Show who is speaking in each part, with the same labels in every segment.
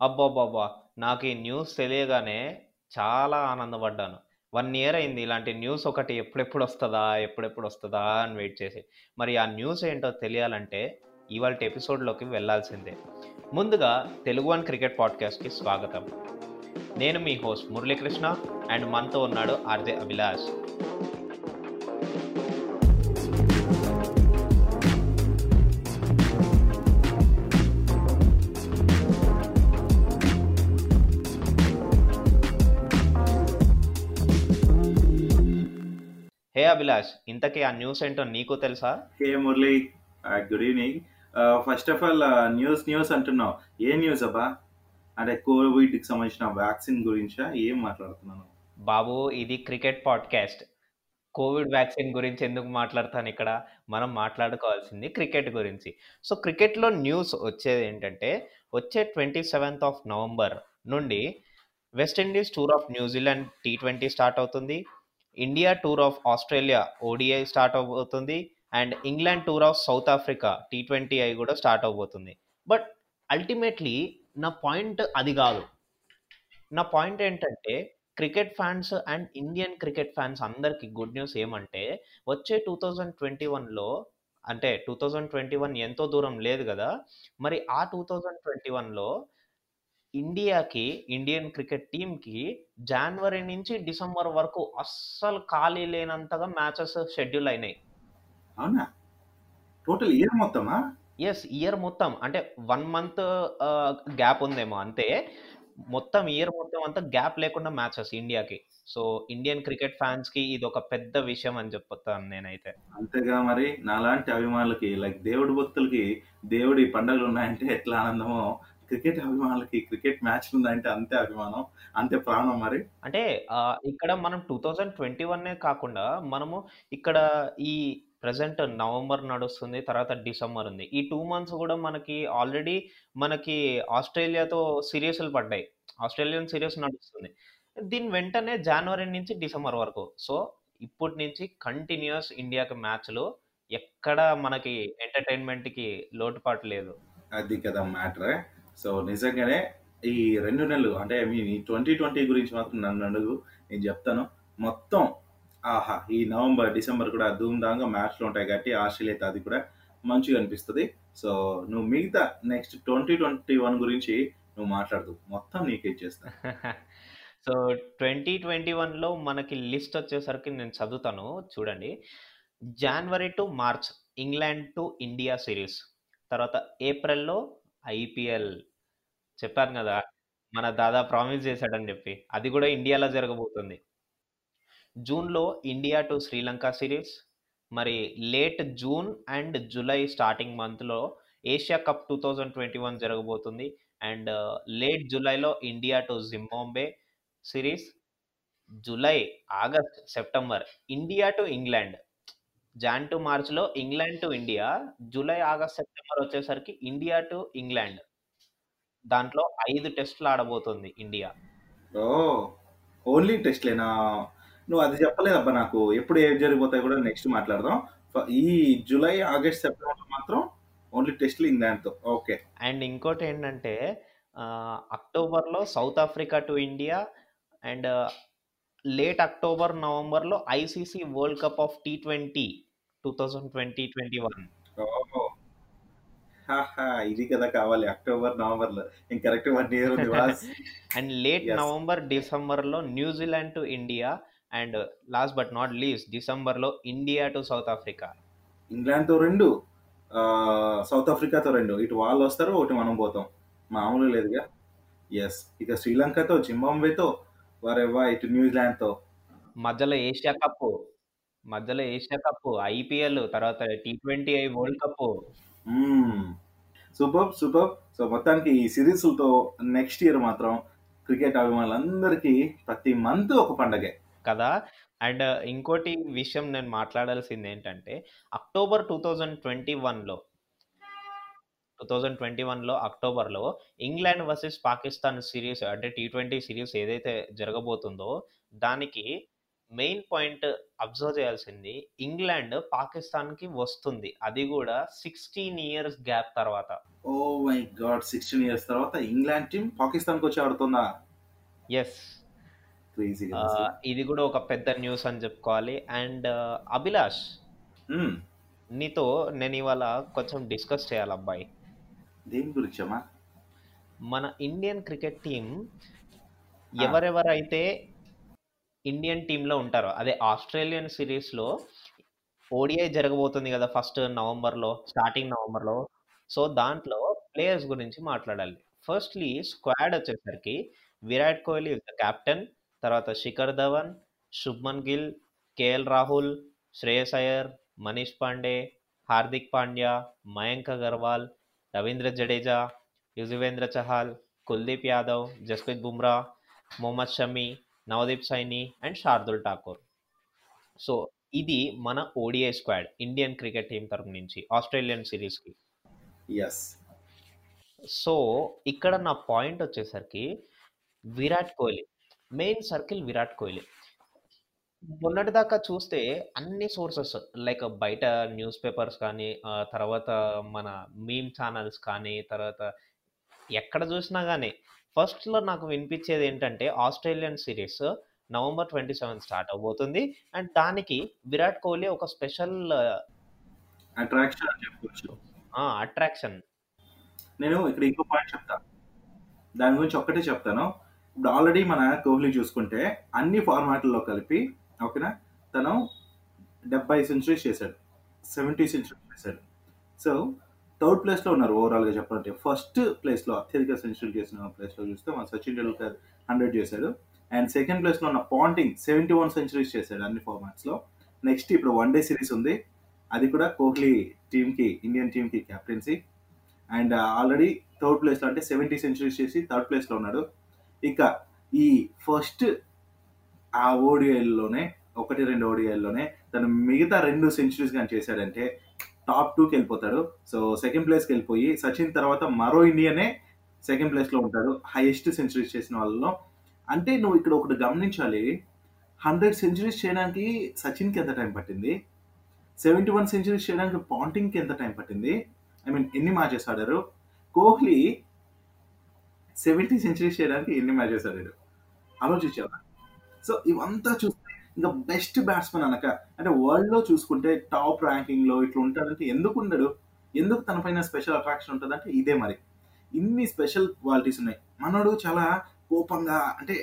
Speaker 1: అబ్బబ్బబ్బా! నాకు ఈ న్యూస్ తెలియగానే చాలా ఆనందపడ్డాను. వన్ ఇయర్ అయింది ఇలాంటి న్యూస్ ఒకటి ఎప్పుడెప్పుడు వస్తుందా ఎప్పుడెప్పుడు వస్తుందా అని వెయిట్ చేసి. మరి ఆ న్యూస్ ఏంటో తెలియాలంటే ఇవాళ ఎపిసోడ్‌లోకి వెళ్ళాల్సిందే. ముందుగా తెలుగు వన్ క్రికెట్ పాడ్‌కాస్ట్‌కి స్వాగతం. నేను మీ హోస్ట్ మురళీకృష్ణ అండ్ మనతో ఉన్నాడు ఆర్‌జే అభిలాష్. అభిలాష్! ఇంతకీ ఆ న్యూస్ ఏంటో నీకు తెలుసా?
Speaker 2: Hey Murali good evening. First of all news news అంటున్నావు. ఏ న్యూస్ అబ్బా? అంటే కోవిడ్‌కి సంబంధించిన వ్యాక్సిన్ గురించా? ఏం మాట్లాడుతున్నావు?
Speaker 1: బాబు ఇది క్రికెట్ పాడ్‌కాస్ట్. కోవిడ్ వ్యాక్సిన్ గురించి ఎందుకు మాట్లాడతానిక్కడ? మనం మాట్లాడుకోవాల్సింది క్రికెట్ గురించి. సో, క్రికెట్‌లో న్యూస్ వచ్చేదేంటంటే, వచ్చే 27థ్ ఆఫ్ నవంబర్ నుండి West Indies tour of New Zealand T20 start అవుతుంది. India tour of Australia ODI start అవబోతుంది. And England tour of South Africa టీ20ఐ కూడా స్టార్ట్ అవబోతుంది. బట్ అల్టిమేట్‌లీ నా పాయింట్ అది కాదు. నా పాయింట్ ఏంటంటే, cricket fans and Indian cricket fans అందరికి గుడ్ న్యూస్ ఏమంటే, వచ్చే 2021లో అంటే 2021 ఎంతో దూరం లేదు కదా మరి ఆ 2021లో ఇండియాకి, ఇండియన్ క్రికెట్ టీమ్‌కి జాన్వరి నుంచి డిసెంబర్ వరకు అస్సలు ఖాళీ లేనంతగా మ్యాచెస్ షెడ్యూల్ అయినాయి.
Speaker 2: అవునా? టోటల్ ఇయర్ మొత్తమా?
Speaker 1: యెస్. ఇయర్ మొత్తం. అంటే 1 మంత్ గ్యాప్ ఉందేమో అంతే. మొత్తం ఇయర్ మొత్తం అంతా గ్యాప్ లేకుండా మ్యాచెస్ ఇండియాకి. సో, ఇండియన్ క్రికెట్ ఫ్యాన్స్‌కి ఇదొక పెద్ద విషయం అని చెప్పుతాను నేనైతే.
Speaker 2: అంతేగా మరి నాలాంటి అభిమానులకి లైక్ దేవుడి భక్తులకి దేవుడి పండగలున్నాయంటే ఎట్లా ఆనందమో, క్రికెట్ అభిమానులకి క్రికెట్ మ్యాచ్‌లున్నాయంటే అంతే అభిమానం. అంతే ప్రాణం మరి.
Speaker 1: అంటే ఇక్కడ మనం 2021 కాకుండా మనము ఇక్కడ ఈ ప్రెజెంట్ నవంబర్ నడుస్తుంది. తర్వాత డిసెంబర్ ఉంది. ఈ 2 మంత్స్ గూడా మనకి ఆల్రెడీ మనకి ఆస్ట్రేలియాతో సీరీస్‌లు పడ్డాయి. ఆస్ట్రేలియన్ సీరీస్ నడుస్తుంది. దీని వెంటనే జాన్వరి నుంచి డిసెంబర్ వరకు. సో, ఇప్పటి నుంచి కంటిన్యూయస్ ఇండియాకి మ్యాచ్‌లు ఎక్కడ మనకి ఎంటర్‌టైన్‌మెంట్‌కి లోటుపాటు లేదు.
Speaker 2: అది కదా మ్యాటర్. సో, నిజంగానే ఈ రెండు నెలలు అంటే మీ ట్వంటీ ట్వంటీ గురించి మాత్రం నన్ను అడుగు. నేను చెప్తాను. మొత్తం ఆహా! ఈ నవంబర్, డిసెంబర్ కూడా ధూమ్ధాంగా మ్యాచ్‌లు ఉంటాయి కాబట్టి ఆస్ట్రేలియాతో అది కూడా మంచిగా అనిపిస్తుంది సో, నువ్వు మిగతా నెక్స్ట్ 2021 గురించి నువ్వు మాట్లాడదు. మొత్తం నీకే ఇచ్చేస్తా.
Speaker 1: సో, 2021లో మనకి లిస్ట్ వచ్చేసరికి నేను చదువుతాను చూడండి. January to March England to India series తర్వాత ఏప్రిల్‌లో ఐపీఎల్. చెప్పాను గదా! మన దాదా ప్రామిస్ చేశాడని జెప్పి. అది గూడా ఇండియాలో జరగబోతుంది. జూన్‌లో ఇండియా టు శ్రీలంక సిరీస్ మరి late June and July starting మంత్‌లో ఏషియా కప్ 2021 జరగబోతుంది. And late జులైలో India to Zimbabwe series July, August, September India to England. Jan to మార్చ్‌లో England to India. July, August, September వచ్చేసరికి ఇండియా టు ఇంగ్లాండ్. దాంట్లో 5 టెస్ట్‌లు ఆడబోతుంది India.
Speaker 2: ఓహ్! Only టెస్ట్‌లేనా? నువ్వు అది చెప్పలేదబ్బా నాకు. ఎప్పుడు ఏవి జరిగిపోతాయో కూడా నెక్స్ట్ మాట్లాడదాం. ఈ జులై, ఆగస్ట్, సెప్టెంబర్‌లో మాత్రం ఓన్లీ టెస్ట్‌లు ఇంగ్లాండ్‌తో. ఓకే.
Speaker 1: అండ్ ఇంకోటేంటంటే ఆహ్, అక్టోబర్‌లో South Africa to India and late October, నవంబర్‌లో ఐసీసీ వరల్డ్ కప్ ఆఫ్ టీ20 2020-21.
Speaker 2: ఓహో! హాహా! ఇది కదా కావాలి. అక్టోబర్, నవంబర్‌లో. ఇంక కరెక్ట్ 1 ఇయర్ ఉంది.
Speaker 1: And late. నవంబర్, డిసెంబర్‌లో New Zealand to India and last but not least డిసెంబర్‌లో ఇండియా టు సౌత్ ఆఫ్రికా.
Speaker 2: ఇంగ్లాండ్‌తో 2 ఆహ్, సౌత్ ఆఫ్రికాతో 2 ఇటు వాళ్ళొస్తారు. ఒకటి మనం పోతాం. మామూలుగా లేదుగా. యెస్. ఇక శ్రీలంకతో, జింబాబ్వేతో వారెవ్వా ఇటు న్యూజిలాండ్‌తో.
Speaker 1: మధ్యలో ఏషియా కప్పు. మధ్యలో ఏషియా కప్పు, ఐపీఎల్ తర్వాత టీ20ఐ world cup.
Speaker 2: Super super so, మొత్తానికి ఈ సిరీస్లతో నెక్స్ట్ ఇయర్ మాత్రం క్రికెట్ అభిమానులందరికీ ప్రతి మంత్ ఒక పండగే.
Speaker 1: కదా! అండ్ ఇంకోటి విషయం నేను మాట్లాడాల్సింది ఏంటంటే అక్టోబర్ 2021లో 2021లో అక్టోబర్‌లో ఇంగ్లాండ్ వర్సెస్ పాకిస్తాన్ సిరీస్ అంటే టీ ట్వంటీ సిరీస్ ఏదైతే జరగబోతుందో దానికి మెయిన్ పాయింట్ అబ్జర్వ్ చేయాల్సింది ఇంగ్లాండ్ పాకిస్తాన్‌కి వస్తుంది. అది గూడా 16 ఇయర్స్ గ్యాప్ తర్వాత.
Speaker 2: Oh my God! 16 ఇయర్స్ తర్వాత ఇంగ్లాండ్ టీమ్ ఆడుతుందా? క్రేజీ కదా అసలు.
Speaker 1: ఆహ్, ఇది గూడా ఒక పెద్ద న్యూస్ అని జెప్పుకోవాలి. అండ్ అభిలాష్. నీతో నేనివాళ కొంచెం డిస్కస్ చేయాలబ్బాయి.
Speaker 2: దేని గురించమ్మా?
Speaker 1: మన ఇండియన్ క్రికెట్
Speaker 2: ఆ!
Speaker 1: ఎవరెవరైతే ఇండియన్ టీంలో ఉంటారో అదే ఆస్ట్రేలియన్ సిరీస్లో ఓడిఐ జరగబోతుంది కదా ఫస్ట్ నవంబర్‌లో, స్టార్టింగ్ నవంబర్‌లో. సో, దాంట్లో ప్లేయర్స్ గురించి మాట్లాడాలి. ఫస్ట్‌లీ స్క్వాడ్ వచ్చేసరికి Virat Kohli is the captain. తర్వాత Shikhar Dhawan, Shubman Gill, KL Rahul, Shreyas Iyer, Manish Pandey, Hardik Pandya, Mayank Agarwal, Ravindra Jadeja, Yuzvendra Chahal Kuldeep Yadav, Jasprit Bumrah, Mohammed Shami Navdeep Saini and Shardul Thakur. So, ఇది మన ODI squad Indian cricket team తరపు నుంచి Australian సీరీస్‌కి.
Speaker 2: Yes.
Speaker 1: So, ఇక్కడ నా point వచ్చేసరికి Virat Kohli. Main circle Virat Kohli. మొన్నటిదాకా చూస్తే అన్ని సోర్సెస్ లైక్ బయట న్యూస్ పేపర్స్ కానీ, తర్వాత మన మీమ్ ఛానెల్స్ కానీ, తర్వాత ఎక్కడ జూసినా గాని ఫస్ట్‌లో నాకు వినిపించేది ఏంటంటే ఆస్ట్రేలియన్ సీరీస్ నవంబర్ 27 స్టార్ట్ అవ్వబోతుంది. అండ్ దానికి విరాట్ కోహ్లీ ఒక స్పెషల్
Speaker 2: అట్రాక్షన్!
Speaker 1: అట్రాక్షన్.
Speaker 2: నేను ఇక్కడ ఇంకో పాయింట్ చెప్తా. దాని గురించి ఒక్కటే చెప్తాను. ఇప్పుడు ఆల్రెడీ మన కోహ్లీ చూసుకుంటే అన్ని ఫార్మాట్‌ల్లో కలిపి ఓకేనా? తను 70 సెంచరీస్ చేశాడు. 70 సెంచరీస్ చేశాడు. సో, థర్డ్ ప్లేస్‌లో ఉన్నారు ఓవరాల్‌గా చెప్పాలంటే. ఫస్ట్ ప్లేస్‌లో అత్యధిక సెంచరీలు చేసిన ప్లేస్‌లో చూస్తే మన సచిన్ టెండూల్కర్ 100 చేశాడు. అండ్ సెకండ్ ప్లేస్‌లో ఉన్న పాంటింగ్ 71 సెంచరీస్ చేశాడు అన్ని ఫార్మాట్స్‌లో. నెక్స్ట్ ఇప్పుడు వన్ డే సిరీస్ ఉంది. అది కూడా కోహ్లీ టీమ్‌కి ఇండియన్ టీమ్‌కి కెప్టెన్సీ. అండ్ ఆల్రెడీ థర్డ్ ప్లేస్‌లో అంటే 70 సెంచరీస్ చేసి థర్డ్ ప్లేస్‌లో ఉన్నాడు. ఇక ఈ ఫస్ట్ ఆ ఓడిఐల్లోనే ఒకటి రెండు ఓడిఐల్లోనే తను మిగతా రెండు సెంచరీస్ కానీ చేశాడంటే టాప్ టూకి వెళ్ళిపోతాడు. సో, సెకండ్ ప్లేస్‌కి వెళ్ళిపోయి సచిన్ తర్వాత మరో ఇండియనే సెకండ్ ప్లేస్‌లో ఉంటాడు. హైయెస్ట్ సెంచరీస్ చేసిన వాళ్ళలో. అంటే నువ్వు ఇక్కడ ఒకటి గమనించాలి. 100 సెంచరీస్ చేయడానికి సచిన్‌కి ఎంత టైం పట్టింది? 71 సెంచరీస్ చేయడానికి పాంటింగ్‌కి ఎంత టైం పట్టింది? ఐ మీన్ ఎన్ని మ్యాచెస్ ఆడారు? కోహ్లీ 70 సెంచరీస్ చేయడానికి ఎన్ని మ్యాచెస్ ఆడాడు? ఆలోచించావా? సో, ఇవంతా చూస్తే ఇంకా బెస్ట్ బ్యాట్స్మెన్ అనక అంటే వరల్డ్‌లో చూసుకుంటే టాప్ ర్యాంకింగ్‌లో ఇట్లా ఉంటాడంటే ఎందుకు ఉండడు? ఎందుకు తన పైన స్పెషల్ అట్రాక్షన్ ఉంటదంటే ఇదే మరి. ఇన్ని స్పెషల్ క్వాలిటీస్ ఉన్నాయి. మనోడు చాలా కోపంగా అంటే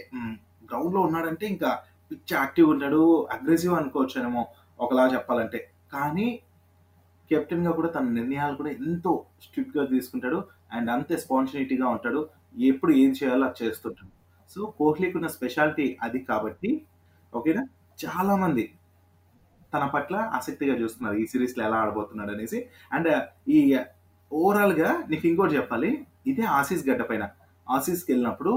Speaker 2: గ్రౌండ్‌లో ఉన్నాడంటే ఇంకా పిచ్చి యాక్టివ్ ఉంటాడు. అగ్రెసివ్ అనుకోవచ్చేమో ఒకలా చెప్పాలంటే. కానీ కెప్టెన్‌గా కూడా తన నిర్ణయాలు కూడా ఎంతో స్ట్రిక్ట్‌గా తీసుకుంటాడు. అండ్ అంతే స్పాన్సినిటీగా ఉంటాడు. ఎప్పుడు ఏం చేయాలో అది చేస్తుంటాడు. సో, కోహ్లీకి ఉన్న స్పెషాలిటీ అది కాబట్టి ఓకేనా? చాలా మంది తన పట్ల ఆసక్తిగా చూస్తున్నారు. ఈ సిరీస్లో ఎలా ఆడబోతున్నాడు అనేసి. అండ్ ఈ ఓవరాల్‌గా నీకు ఇంకోటి చెప్పాలి. ఇదే ఆసీస్ గడ్డ పైన. ఆసీస్‌కెళ్ళినప్పుడు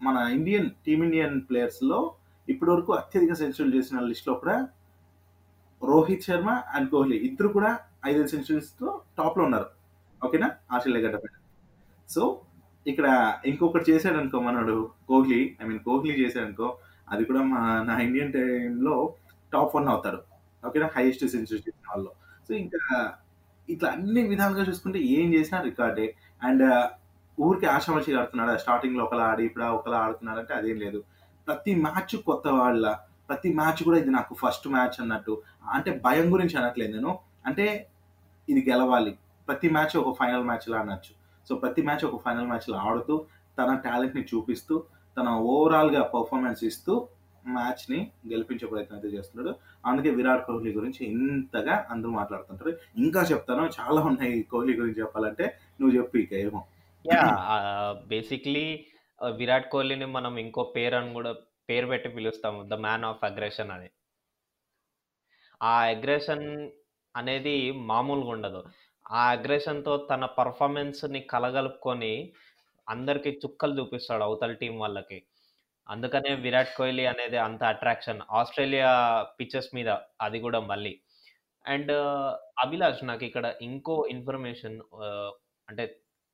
Speaker 2: మన ఇండియన్ టీమ్ ఇండియన్ ప్లేయర్స్‌లో ఇప్పటివరకు అత్యధిక సెంచరీలు చేసిన లిస్ట్‌లో కూడా రోహిత్ శర్మ అండ్ కోహ్లీ ఇద్దరు కూడా 5 సెంచరీస్‌తో టాప్‌లో ఉన్నారు. ఓకేనా? ఆస్ట్రేలియా గడ్డ పైన. సో, ఇక్కడ ఇంకొకటి చేశాడనుకో మనోడు కోహ్లీ ఐ మీన్ కోహ్లీ చేశాడనుకో అది కూడా మా నా ఇండియన్ టైంలో టాప్ వన్ అవుతాడు. ఓకేనా? హైయెస్ట్ సెంచరీ వాళ్ళు సో, ఇంకా ఇట్లా అన్ని విధాలుగా చూసుకుంటే ఏం చేసినా రికార్డే. అండ్ ఊరికే ఆషామాషీగా ఆడుతున్నాడు స్టార్టింగ్‌లో ఒకలా ఆడి ఇప్పుడు ఒకలా ఆడుతున్నాడంటే అదేం లేదు. ప్రతి మ్యాచ్ కొత్త వాళ్ళ ప్రతి మ్యాచ్ కూడా ఇది నాకు ఫస్ట్ మ్యాచ్ అన్నట్టు. అంటే భయం గురించి అనట్లేదు నేను. అంటే ఇది గెలవాలి. ప్రతి మ్యాచ్ ఒక ఫైనల్ మ్యాచ్‌లా అనొచ్చు. సో, ప్రతి మ్యాచ్ ఒక ఫైనల్ మ్యాచ్లో ఆడుతూ తన టాలెంట్‌ని చూపిస్తూ తన ఓవరాల్‌గా పర్ఫార్మెన్స్ ఇస్తూ మ్యాచ్‌ని గెలిపించే ప్రయత్నం అయితే చేస్తున్నాడు. అందుకే విరాట్ కోహ్లీ గురించి ఇంతగా అందరూ మాట్లాడుతుంటారు. ఇంకా చెప్తాను చాలా ఉన్నాయి కోహ్లీ గురించి చెప్పాలంటే. నువ్వు చెప్పు ఇక ఏమో.
Speaker 1: యా బేసిక్‌లీ విరాట్ కోహ్లీని మనం ఇంకో పేరు అని కూడా పేరు పెట్టి పిలుస్తాము. ద మ్యాన్ ఆఫ్ అగ్రెషన్ అని. ఆ అగ్రెషన్ అనేది మామూలుగా ఉండదు. ఆ అగ్రెషన్‌తో తన పర్ఫార్మెన్స్ని కలగలుపుకొని అందరికి చుక్కలు చూపిస్తాడు అవతల టీం వాళ్ళకి. అందుకనే విరాట్ కోహ్లీ అనేది అంత అట్రాక్షన్. ఆస్ట్రేలియా పిచ్చెస్ మీద అది కూడా మళ్ళీ. అండ్ అభిలాష్ నాకు ఇక్కడ ఇంకో ఇన్ఫర్మేషన్ అంటే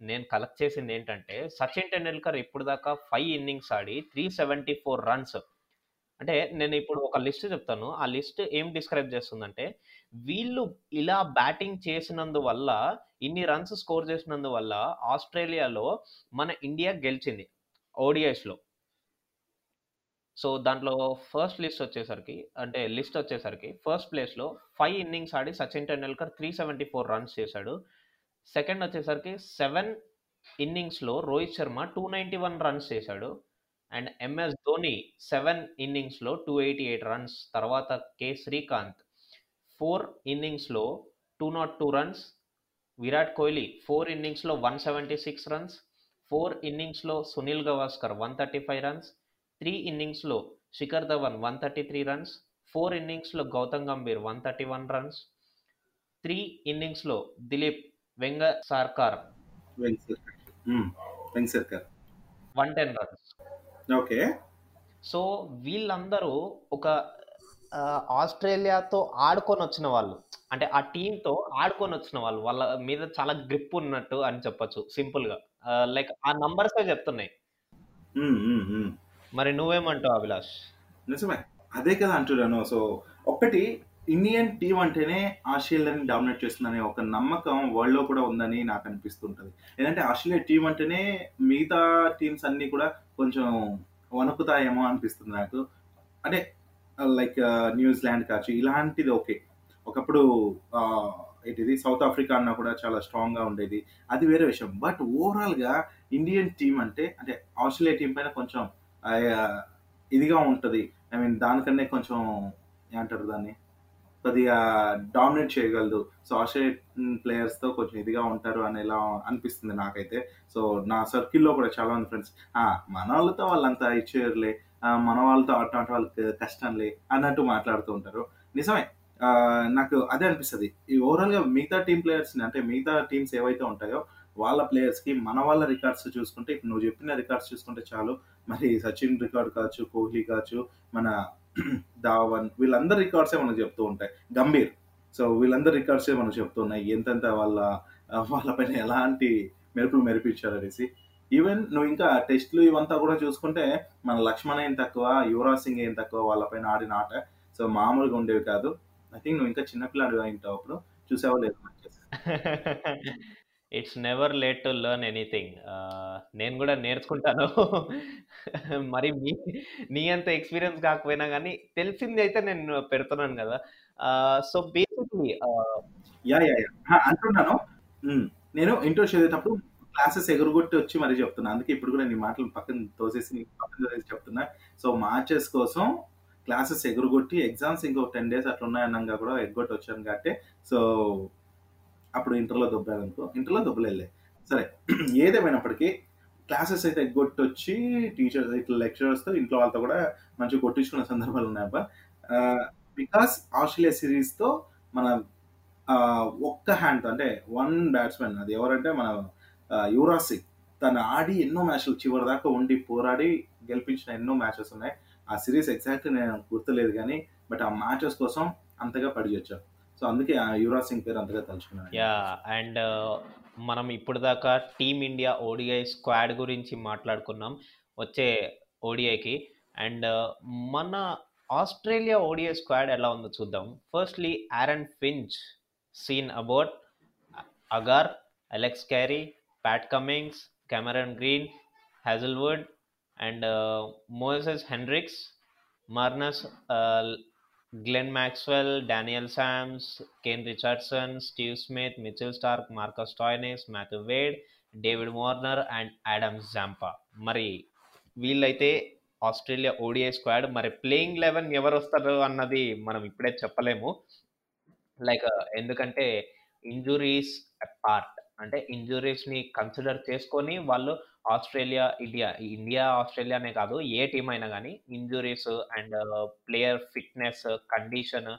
Speaker 1: నేను కలెక్ట్ చేసింది ఏంటంటే సచిన్ టెండూల్కర్ ఇప్పటిదాకా 5 ఇన్నింగ్స్ ఆడి 374 రన్స్. అంటే నేను ఇప్పుడు ఒక లిస్ట్ చెప్తాను. ఆ లిస్ట్ ఏం డిస్క్రైబ్ చేస్తుందంటే, వీళ్ళు ఇలా బ్యాటింగ్ చేసినందువల్ల, ఇన్ని రన్స్ స్కోర్ చేసినందువల్ల ఆస్ట్రేలియాలో మన ఇండియా గెలిచింది. ఓడిఐస్‌లో. సో, దాంట్లో ఫస్ట్ లిస్ట్ వచ్చేసరికి అంటే లిస్ట్ వచ్చేసరికి ఫస్ట్ ప్లేస్‌లో 5 ఇన్నింగ్స్ ఆడి సచిన్ టెండూల్కర్ 374 రన్స్ చేశాడు. సెకండ్ వచ్చేసరికి 7 ఇన్నింగ్స్‌లో రోహిత్ శర్మ 291 రన్స్ చేశాడు. అండ్ ఎంఎస్ ధోని 7 ఇన్నింగ్స్‌లో 288 రన్స్. తర్వాత కె. శ్రీకాంత్ 4 ఇన్నింగ్స్‌లో 202 రన్స్. విరాట్ కోహ్లీ 4 ఇన్నింగ్స్‌లో 176 రన్స్. 4 ఇన్నింగ్స్‌లో సునీల్ గవాస్కర్ 135 రన్స్. 3 ఇన్నింగ్స్‌లో శిఖర్ ధవన్ 133 రన్స్. 4 ఇన్నింగ్స్‌లో గౌతమ్ గంభీర్ 131 రన్స్. 3 ఇన్నింగ్స్‌లో దిలీప్
Speaker 2: వెంకసర్కర్. హ్మ్. వెంకసర్కర్.
Speaker 1: 110 రన్స్.
Speaker 2: ఓకే.
Speaker 1: సో, వీళ్ళందరూ ఒక ఆస్ట్రేలియాతో ఆడుకొనొచ్చిన వాళ్ళు. అంటే ఆ టీమ్‌తో ఆడుకొనొచ్చిన వాళ్ళు. వాళ్ళ మీద చాలా గ్రిప్ ఉన్నట్టు అని చెప్పొచ్చు సింపుల్‌గా. ఆహ్, లైక్ ఆ నంబర్సే చెప్తున్నాయి. మరి నువ్వేమంటావు అభిలాష్?
Speaker 2: నిజమే. అదే కదా అంటున్నాను. సో, ఒక్కటి ఇండియన్ టీం అంటేనే ఆస్ట్రేలియాని డామినేట్ చేస్తుందనే ఒక నమ్మకం వరల్డ్‌లో కూడా ఉందని నాకు అనిపిస్తుంటది. ఏంటంటే ఆస్ట్రేలియా టీం అంటేనే మిగతా టీమ్స్ అన్నీ కూడా కొంచెం వణుకుతాయేమో అనిపిస్తుంది నాకు. అంటే లైక్ న్యూజిలాండ్ కావచ్చు ఇలాంటిది ఓకే. ఒకప్పుడు ఏంటిది సౌత్ ఆఫ్రికా అన్నా కూడా చాలా స్ట్రాంగ్‌గా ఉండేది. అది వేరే విషయం. బట్ ఓవరాల్‌గా ఇండియన్ టీం అంటే అంటే ఆస్ట్రేలియా టీం పైన కొంచెం ఇదిగా ఉంటది. ఐ మీన్ దానికన్నా కొంచెం ఏమంటారు దాన్ని? కొద్దిగా డామినేట్ చేయగలదు. సో, ఆస్ట్రేలియన్ ప్లేయర్స్‌తో కొంచెం ఇదిగా ఉంటారు అనేలా అనిపిస్తుంది నాకైతే. సో, నా సర్కిల్‌లో కూడా చాలా మంది ఫ్రెండ్స్ ఆ! మన వాళ్ళతో ఇచ్చేయరులే. ఇచ్చేయర్లే మన వాళ్ళతో ఆడటం అంటే వాళ్ళకి కష్టంలే అన్నట్టు మాట్లాడుతూ ఉంటారు. నిజమే. నాకు అదే అనిపిస్తుంది ఈ ఓవరాల్‌గా మిగతా టీమ్ ప్లేయర్స్‌ని అంటే మిగతా టీమ్స్ ఏవైతే ఉంటాయో వాళ్ళ ప్లేయర్స్‌కి మన వాళ్ళ రికార్డ్స్ చూసుకుంటే ఇప్పుడు నువ్వు చెప్పిన రికార్డ్స్ చూసుకుంటే చాలు. మరి సచిన్ రికార్డ్ కావచ్చు, కోహ్లీ కావచ్చు, మన ధావన్ వీళ్ళందరి రికార్డ్సే మనకు చెప్తూ ఉంటాయి. గంభీర్. సో, వీళ్ళందరి రికార్డ్సే మనకు చెప్తున్నాయి. ఎంతెంత వాళ్ళ వాళ్ళపైన వాళ్ళ పైన ఎలాంటి మెరుపులు మెరిపించారనేసి. ఈవెన్ నువ్వు ఇంకా టెస్ట్‌లు ఇవంతా కూడా చూసుకుంటే మన లక్ష్మణ్ ఏం తక్కువ, యువరాజ్ సింగ్ ఏం తక్కువ వాళ్ళ పైన ఆడిన ఆట. సో, మామూలుగా ఉండేవి కాదు. ఐ థింక్ నువ్వు ఇంకా చిన్నపిల్లాడు అయింటావు అప్పుడు. చూసావో లేదు
Speaker 1: it's never late to learn anything. నేను కూడా నేర్చుకుంటాను. మరి మీ నీ అంత ఎక్స్‌పీరియన్స్ కాకపోయినా కానీ తెలిసింది అయితే నేను పెడుతున్నాను కదా so, basically
Speaker 2: ya ya ya అంటున్నాను. నేను ఇంటర్ చదివేటప్పుడు క్లాసెస్ ఎగురుగొట్టి వచ్చి మరి చెప్తున్నా. అందుకే ఇప్పుడు కూడా నీ మాటలు పక్కన తోసేసి పక్కన తోసేసి చెప్తున్నా. సో, మార్చెస్ కోసం క్లాసెస్ ఎగురుగొట్టి ఎగ్జామ్స్ ఇంకో 10 డేస్ అట్లా ఉన్నాయనంగా కూడా ఎగ్గొట్టి వచ్చాను కాబట్టి సో, అప్పుడు ఇంటర్‌లో దొబ్బాననుకో. ఇంటర్‌లో దొబ్బలేదులే. సరే. ఏదేమైనప్పటికీ క్లాసెస్ అయితే ఎగ్గొట్టొచ్చి టీచర్స్ ఇట్లా లెక్చరర్స్‌తో ఇంట్లో వాళ్ళతో కూడా మంచిగా కొట్టించుకున్న సందర్భాలు ఉన్నాయబ్బా. బికాస్ ఆస్ట్రేలియా సిరీస్‌తో మన ఒక్క హ్యాండ్‌తో అంటే వన్ బ్యాట్స్మెన్ అది ఎవరంటే మన యువరాజ్ సింగ్. తను ఆడి ఎన్నో మ్యాచ్‌లు చివరి దాకా ఉండి పోరాడి గెలిపించిన ఎన్నో మ్యాచెస్ ఉన్నాయి. ఆ సిరీస్ ఎగ్జాక్ట్‌గా నేను గుర్తులేదు కానీ బట్ ఆ మ్యాచెస్ కోసం అంతగా పడిచొచ్చాను సో, అందుకే యువరాజ్ సింగ్ పేరు అంతగా తలుచుకున్నాను.
Speaker 1: యా అండ్ మనం ఇప్పటిదాకా టీమ్ ఇండియా ఓడిఐ స్క్వాడ్ గురించి మాట్లాడుకున్నాం. వచ్చే ఓడిఐకి. అండ్ మన ఆస్ట్రేలియా ఓడిఐ స్క్వాడ్ ఎలా ఉందో చూద్దాం. Firstly Aaron Finch Sean Abbott Agar, Alex Carey, Pat Cummins Cameron Green, Hazlewood and Moses Henriques, Marnus ah, Glenn Maxwell, Daniel Sams, Kane Richardson, Steve Smith, Mitchell Starc, Marcus Stoinis, Matthew Wade, David Warner and Adam Zampa. మరి వీళ్ళైతే Australia ODI squad. మరి playing eleven ఎవరు వస్తారు అన్నది మనం ఇప్పుడే చెప్పలేము. Like ఎందుకంటే ఇంజురీస్ పార్ట్ అంటే ఇంజురీస్ని కన్సిడర్ చేసుకొని వాళ్ళు ఆస్ట్రేలియా, ఇండియా ఇండియా, ఆస్ట్రేలియా అనే కాదు ఏ టీం అయినా కానీ injuries and player fitness, condition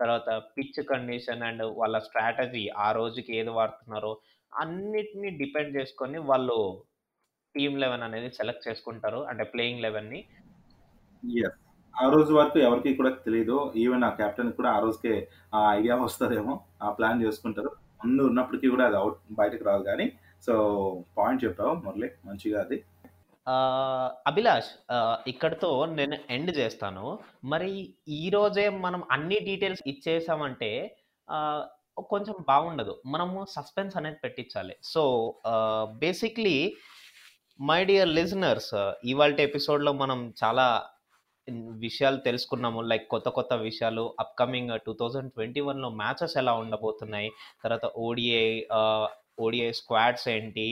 Speaker 1: తర్వాత పిచ్ కండిషన్ అండ్ వాళ్ళ స్ట్రాటజీ ఆ రోజుకి ఏది వాడుతున్నారో అన్నిటిని డిపెండ్ చేసుకొని వాళ్ళు టీమ్ 11 అనేది సెలెక్ట్ చేసుకుంటారు. అంటే ప్లేయింగ్ 11ని.
Speaker 2: యెస్. ఆ రోజు వరకు ఎవరికీ కూడా తెలియదు ఈవెన్ ఆ కెప్టెన్ కూడా ఆ రోజుకే ఆ ఐడియా వస్తుందేమో ఆ ప్లాన్ చేసుకుంటారు. ముందు ఉన్నప్పటికీ కూడా అది అవుట్ బయటకు రాదు కానీ సో, పాయింట్ చెప్పావు మురళి మంచిగా అది.
Speaker 1: అభిలాష్ ఇక్కడతో నేను ఎండ్ చేస్తాను. మరి ఈరోజే మనం అన్ని డీటెయిల్స్ ఇచ్చేసామంటే కొంచెం బాగుండదు. మనము సస్పెన్స్ అనేది పెట్టించాలి. So, basically my dear listeners ఇవాళ ఎపిసోడ్‌లో మనం చాలా విషయాలు తెలుసుకున్నాము. లైక్ కొత్త కొత్త విషయాలు అప్‌కమింగ్ 2021లో మ్యాచెస్ ఎలా ఉండబోతున్నాయి. తర్వాత ఓడిఐ ఓడిఐ స్క్వాడ్స్ ఏంటి.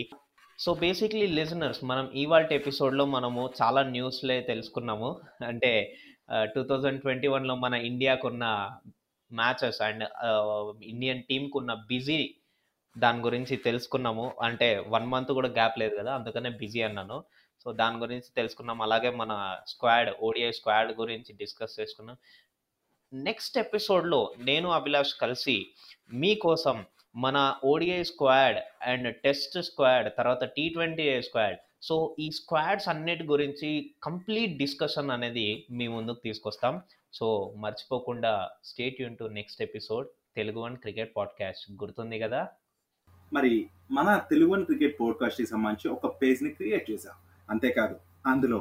Speaker 1: సో, బేసిక్‌లీ లిజనర్స్ మనం ఈవాల్ట్ ఎపిసోడ్‌లో మనము చాలా న్యూస్‌లే తెలుసుకున్నాము. అంటే టూ థౌజండ్ ట్వంటీ వన్లో మన ఇండియాకున్న మ్యాచెస్ అండ్ ఇండియన్ టీంకున్న బిజీ దాని గురించి తెలుసుకున్నాము. అంటే వన్ మంత్ కూడా గ్యాప్ లేదు కదా! అందుకనే బిజీ అన్నాను. సో, దాని గురించి తెలుసుకున్నాం. అలాగే మన స్క్వాడ్ ఓడిఐ స్క్వాడ్ గురించి డిస్కస్ చేసుకున్నాం. నెక్స్ట్ ఎపిసోడ్‌లో నేను, అభిలాష్ కలిసి మీకోసం మన ODI squad and test squad తర్వాత టీ20 స్క్వాడ్ సో, ఈ స్క్వాడ్స్ అన్నిటి గురించి కంప్లీట్ డిస్కషన్ అనేది మీ ముందుకు తీసుకొస్తాం. సో, మర్చిపోకుండా stay Yoon to next episode Telugu one cricket podcast గుర్తుంది కదా
Speaker 2: మరి మన తెలుగు వన్ క్రికెట్ పాడ్‌కాస్ట్‌కి సంబంధించి ఒక పేజ్‌ని క్రియేట్ చేశాం. అంతేకాదు అందులో